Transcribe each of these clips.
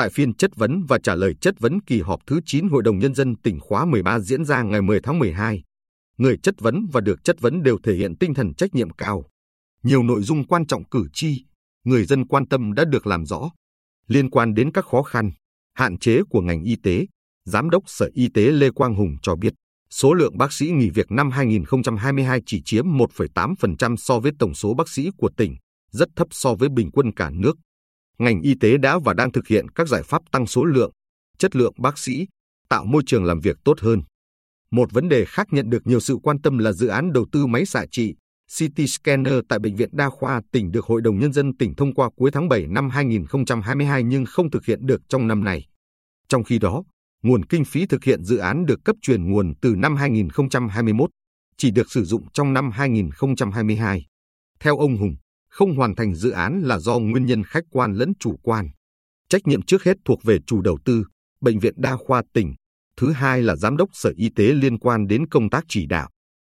Tại phiên chất vấn và trả lời chất vấn kỳ họp thứ 9 Hội đồng Nhân dân tỉnh khóa 13 diễn ra ngày 10 tháng 12, người chất vấn và được chất vấn đều thể hiện tinh thần trách nhiệm cao. Nhiều nội dung quan trọng cử tri, người dân quan tâm đã được làm rõ. Liên quan đến các khó khăn, hạn chế của ngành y tế, Giám đốc Sở Y tế Lê Quang Hùng cho biết, số lượng bác sĩ nghỉ việc năm 2022 chỉ chiếm 1,8% so với tổng số bác sĩ của tỉnh, rất thấp so với bình quân cả nước. Ngành y tế đã và đang thực hiện các giải pháp tăng số lượng, chất lượng bác sĩ, tạo môi trường làm việc tốt hơn. Một vấn đề khác nhận được nhiều sự quan tâm là dự án đầu tư máy xạ trị CT scanner tại Bệnh viện Đa khoa tỉnh được Hội đồng Nhân dân tỉnh thông qua cuối tháng 7 năm 2022 nhưng không thực hiện được trong năm này. Trong khi đó, nguồn kinh phí thực hiện dự án được cấp truyền nguồn từ năm 2021, chỉ được sử dụng trong năm 2022. Theo ông Hùng, không hoàn thành dự án là do nguyên nhân khách quan lẫn chủ quan. Trách nhiệm trước hết thuộc về chủ đầu tư, Bệnh viện Đa khoa tỉnh, thứ hai là Giám đốc Sở Y tế liên quan đến công tác chỉ đạo.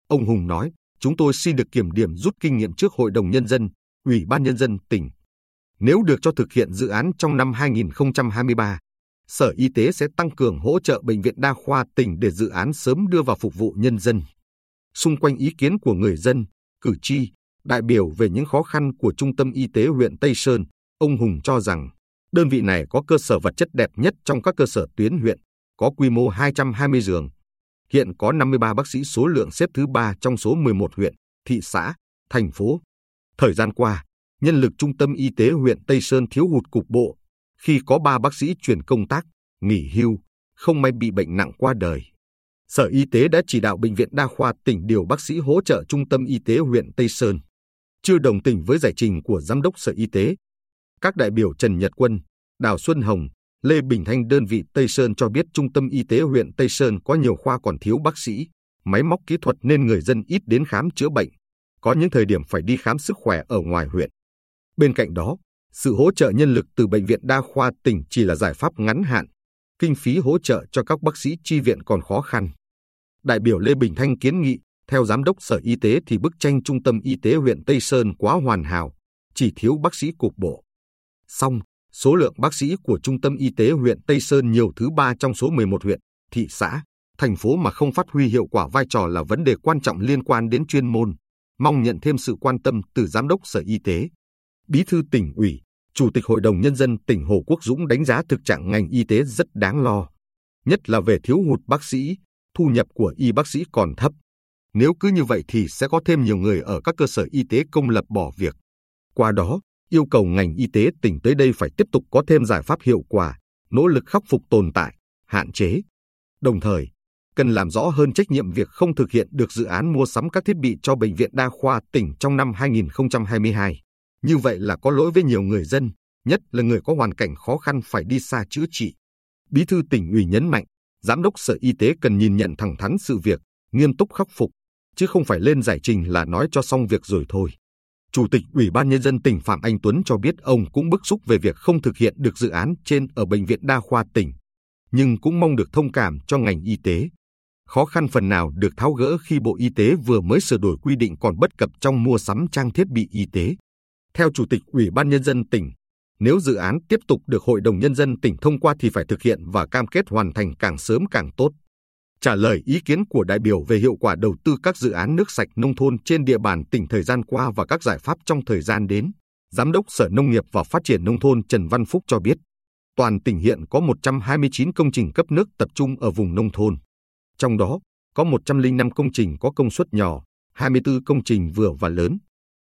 Ông Hùng nói, chúng tôi xin được kiểm điểm rút kinh nghiệm trước Hội đồng Nhân dân, Ủy ban Nhân dân tỉnh. Nếu được cho thực hiện dự án trong năm 2023, Sở Y tế sẽ tăng cường hỗ trợ Bệnh viện Đa khoa tỉnh để dự án sớm đưa vào phục vụ nhân dân. Xung quanh ý kiến của người dân, cử tri, đại biểu về những khó khăn của Trung tâm Y tế huyện Tây Sơn, ông Hùng cho rằng đơn vị này có cơ sở vật chất đẹp nhất trong các cơ sở tuyến huyện, có quy mô 220 giường. Hiện có 53 bác sĩ số lượng xếp thứ 3 trong số 11 huyện, thị xã, thành phố. Thời gian qua, nhân lực Trung tâm Y tế huyện Tây Sơn thiếu hụt cục bộ, khi có 3 bác sĩ chuyển công tác, nghỉ hưu, không may bị bệnh nặng qua đời. Sở Y tế đã chỉ đạo Bệnh viện Đa khoa tỉnh điều bác sĩ hỗ trợ Trung tâm Y tế huyện Tây Sơn. Chưa đồng tình với giải trình của Giám đốc Sở Y tế, các đại biểu Trần Nhật Quân, Đào Xuân Hồng, Lê Bình Thanh đơn vị Tây Sơn cho biết Trung tâm Y tế huyện Tây Sơn có nhiều khoa còn thiếu bác sĩ, máy móc kỹ thuật nên người dân ít đến khám chữa bệnh. Có những thời điểm phải đi khám sức khỏe ở ngoài huyện. Bên cạnh đó, sự hỗ trợ nhân lực từ Bệnh viện Đa khoa tỉnh chỉ là giải pháp ngắn hạn. Kinh phí hỗ trợ cho các bác sĩ chi viện còn khó khăn. Đại biểu Lê Bình Thanh kiến nghị, theo Giám đốc Sở Y tế thì bức tranh Trung tâm Y tế huyện Tây Sơn quá hoàn hảo, chỉ thiếu bác sĩ cục bộ. Song, số lượng bác sĩ của Trung tâm Y tế huyện Tây Sơn nhiều thứ ba trong số 11 huyện, thị xã, thành phố mà không phát huy hiệu quả vai trò là vấn đề quan trọng liên quan đến chuyên môn, mong nhận thêm sự quan tâm từ Giám đốc Sở Y tế. Bí thư tỉnh ủy, Chủ tịch Hội đồng Nhân dân tỉnh Hồ Quốc Dũng đánh giá thực trạng ngành y tế rất đáng lo, nhất là về thiếu hụt bác sĩ, thu nhập của y bác sĩ còn thấp. Nếu cứ như vậy thì sẽ có thêm nhiều người ở các cơ sở y tế công lập bỏ việc. Qua đó, yêu cầu ngành y tế tỉnh tới đây phải tiếp tục có thêm giải pháp hiệu quả, nỗ lực khắc phục tồn tại, hạn chế. Đồng thời, cần làm rõ hơn trách nhiệm việc không thực hiện được dự án mua sắm các thiết bị cho Bệnh viện Đa khoa tỉnh trong năm 2022. Như vậy là có lỗi với nhiều người dân, nhất là người có hoàn cảnh khó khăn phải đi xa chữa trị. Bí thư tỉnh ủy nhấn mạnh, Giám đốc Sở Y tế cần nhìn nhận thẳng thắn sự việc, nghiêm túc khắc phục, chứ không phải lên giải trình là nói cho xong việc rồi thôi. Chủ tịch Ủy ban Nhân dân tỉnh Phạm Anh Tuấn cho biết ông cũng bức xúc về việc không thực hiện được dự án trên ở Bệnh viện Đa khoa tỉnh, nhưng cũng mong được thông cảm cho ngành y tế. Khó khăn phần nào được tháo gỡ khi Bộ Y tế vừa mới sửa đổi quy định còn bất cập trong mua sắm trang thiết bị y tế. Theo Chủ tịch Ủy ban Nhân dân tỉnh, nếu dự án tiếp tục được Hội đồng Nhân dân tỉnh thông qua thì phải thực hiện và cam kết hoàn thành càng sớm càng tốt. Trả lời ý kiến của đại biểu về hiệu quả đầu tư các dự án nước sạch nông thôn trên địa bàn tỉnh thời gian qua và các giải pháp trong thời gian đến, Giám đốc Sở Nông nghiệp và Phát triển Nông thôn Trần Văn Phúc cho biết, toàn tỉnh hiện có 129 công trình cấp nước tập trung ở vùng nông thôn. Trong đó, có 105 công trình có công suất nhỏ, 24 công trình vừa và lớn.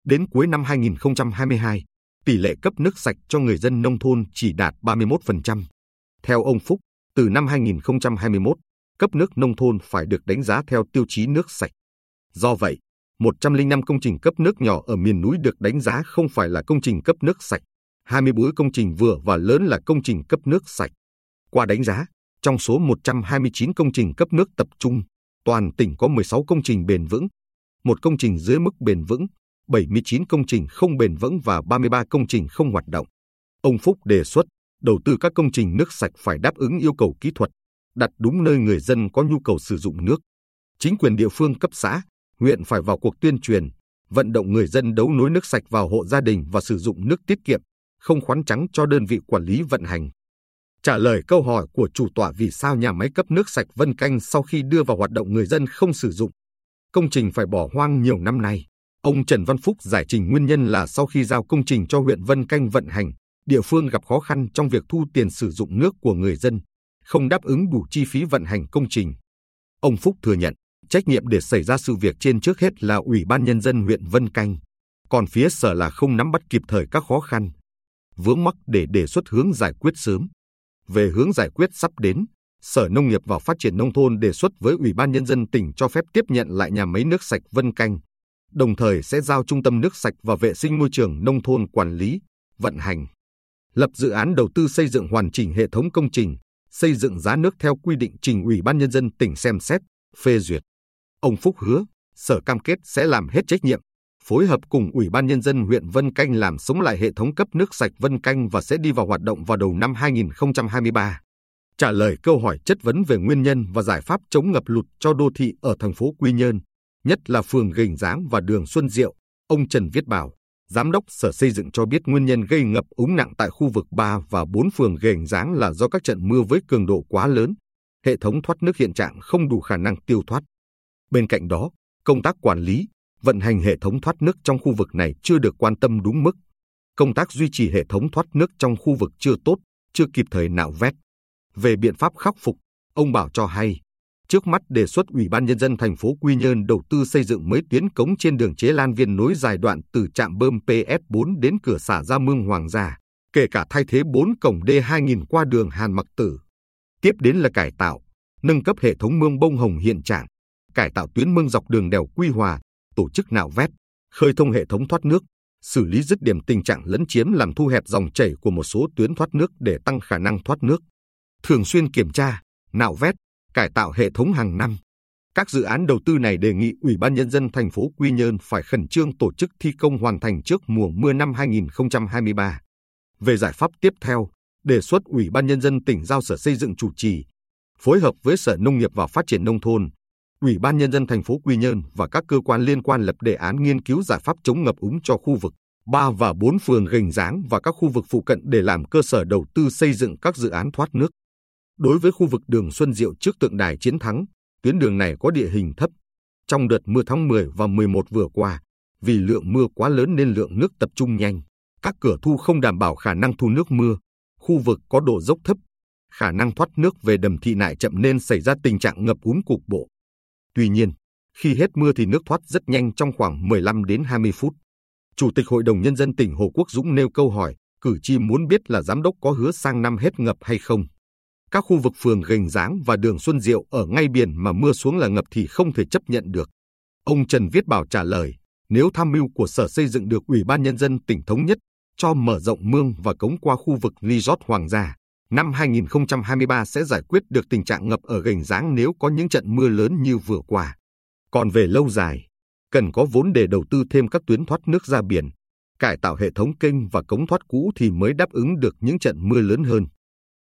Đến cuối năm 2022, tỷ lệ cấp nước sạch cho người dân nông thôn chỉ đạt 31%. Theo ông Phúc, từ năm 2021, cấp nước nông thôn phải được đánh giá theo tiêu chí nước sạch. Do vậy, 105 công trình cấp nước nhỏ ở miền núi được đánh giá không phải là công trình cấp nước sạch, 24 công trình vừa và lớn là công trình cấp nước sạch. Qua đánh giá, trong số 129 công trình cấp nước tập trung, toàn tỉnh có 16 công trình bền vững, một công trình dưới mức bền vững, 79 công trình không bền vững và 33 công trình không hoạt động. Ông Phúc đề xuất đầu tư các công trình nước sạch phải đáp ứng yêu cầu kỹ thuật, đặt đúng nơi người dân có nhu cầu sử dụng nước. Chính quyền địa phương cấp xã, huyện phải vào cuộc tuyên truyền, vận động người dân đấu nối nước sạch vào hộ gia đình và sử dụng nước tiết kiệm, không khoán trắng cho đơn vị quản lý vận hành. Trả lời câu hỏi của chủ tọa vì sao nhà máy cấp nước sạch Vân Canh sau khi đưa vào hoạt động người dân không sử dụng. Công trình phải bỏ hoang nhiều năm nay. Ông Trần Văn Phúc giải trình nguyên nhân là sau khi giao công trình cho huyện Vân Canh vận hành, địa phương gặp khó khăn trong việc thu tiền sử dụng nước của người dân, không đáp ứng đủ chi phí vận hành công trình. Ông Phúc thừa nhận, trách nhiệm để xảy ra sự việc trên trước hết là Ủy ban Nhân dân huyện Vân Canh, còn phía sở là không nắm bắt kịp thời các khó khăn, vướng mắc để đề xuất hướng giải quyết sớm. Về hướng giải quyết sắp đến, Sở Nông nghiệp và Phát triển Nông thôn đề xuất với Ủy ban Nhân dân tỉnh cho phép tiếp nhận lại nhà máy nước sạch Vân Canh, đồng thời sẽ giao Trung tâm nước sạch và vệ sinh môi trường nông thôn quản lý, vận hành. Lập dự án đầu tư xây dựng hoàn chỉnh hệ thống công trình, xây dựng giá nước theo quy định trình Ủy ban Nhân dân tỉnh xem xét, phê duyệt. Ông Phúc hứa, Sở cam kết sẽ làm hết trách nhiệm, phối hợp cùng Ủy ban Nhân dân huyện Vân Canh làm sống lại hệ thống cấp nước sạch Vân Canh và sẽ đi vào hoạt động vào đầu năm 2023. Trả lời câu hỏi chất vấn về nguyên nhân và giải pháp chống ngập lụt cho đô thị ở thành phố Quy Nhơn, nhất là phường Gành Giáng và đường Xuân Diệu, ông Trần Viết Bảo, Giám đốc Sở Xây dựng cho biết nguyên nhân gây ngập úng nặng tại khu vực 3 và 4 phường Gành Giáng là do các trận mưa với cường độ quá lớn, hệ thống thoát nước hiện trạng không đủ khả năng tiêu thoát. Bên cạnh đó, công tác quản lý, vận hành hệ thống thoát nước trong khu vực này chưa được quan tâm đúng mức. Công tác duy trì hệ thống thoát nước trong khu vực chưa tốt, chưa kịp thời nạo vét. Về biện pháp khắc phục, ông Bảo cho hay, trước mắt đề xuất Ủy ban Nhân dân thành phố Quy Nhơn đầu tư xây dựng mới tuyến cống trên đường Chế Lan Viên nối dài đoạn từ trạm bơm PS4 đến cửa xả ra mương Hoàng Gia, kể cả thay thế 4 cổng D2000 qua đường Hàn Mặc Tử. Tiếp đến là cải tạo, nâng cấp hệ thống mương bông hồng hiện trạng, cải tạo tuyến mương dọc đường đèo Quy Hòa, tổ chức nạo vét, khơi thông hệ thống thoát nước, xử lý dứt điểm tình trạng lấn chiếm làm thu hẹp dòng chảy của một số tuyến thoát nước để tăng khả năng thoát nước. Thường xuyên kiểm tra, nạo vét, cải tạo hệ thống hàng năm. Các dự án đầu tư này đề nghị Ủy ban Nhân dân thành phố Quy Nhơn phải khẩn trương tổ chức thi công hoàn thành trước mùa mưa năm 2023. Về giải pháp tiếp theo, đề xuất Ủy ban Nhân dân tỉnh giao Sở Xây dựng chủ trì, phối hợp với Sở Nông nghiệp và Phát triển Nông thôn, Ủy ban Nhân dân thành phố Quy Nhơn và các cơ quan liên quan lập đề án nghiên cứu giải pháp chống ngập úng cho khu vực 3 và 4 phường Gành Giáng và các khu vực phụ cận để làm cơ sở đầu tư xây dựng các dự án thoát nước. Đối với khu vực đường Xuân Diệu trước tượng đài Chiến Thắng, tuyến đường này có địa hình thấp. Trong đợt mưa tháng 10 và 11 vừa qua, vì lượng mưa quá lớn nên lượng nước tập trung nhanh, các cửa thu không đảm bảo khả năng thu nước mưa, khu vực có độ dốc thấp, khả năng thoát nước về đầm thị nại chậm nên xảy ra tình trạng ngập úng cục bộ. Tuy nhiên, khi hết mưa thì nước thoát rất nhanh trong khoảng 15 đến 20 phút. Chủ tịch Hội đồng Nhân dân tỉnh Hồ Quốc Dũng nêu câu hỏi, cử tri muốn biết là giám đốc có hứa sang năm hết ngập hay không. Các khu vực phường Gành Giáng và đường Xuân Diệu ở ngay biển mà mưa xuống là ngập thì không thể chấp nhận được. Ông Trần Viết Bảo trả lời, nếu tham mưu của Sở Xây dựng được Ủy ban Nhân dân tỉnh thống nhất cho mở rộng mương và cống qua khu vực Resort Hoàng Gia, năm 2023 sẽ giải quyết được tình trạng ngập ở gành giáng nếu có những trận mưa lớn như vừa qua. Còn về lâu dài, cần có vốn để đầu tư thêm các tuyến thoát nước ra biển, cải tạo hệ thống kênh và cống thoát cũ thì mới đáp ứng được những trận mưa lớn hơn.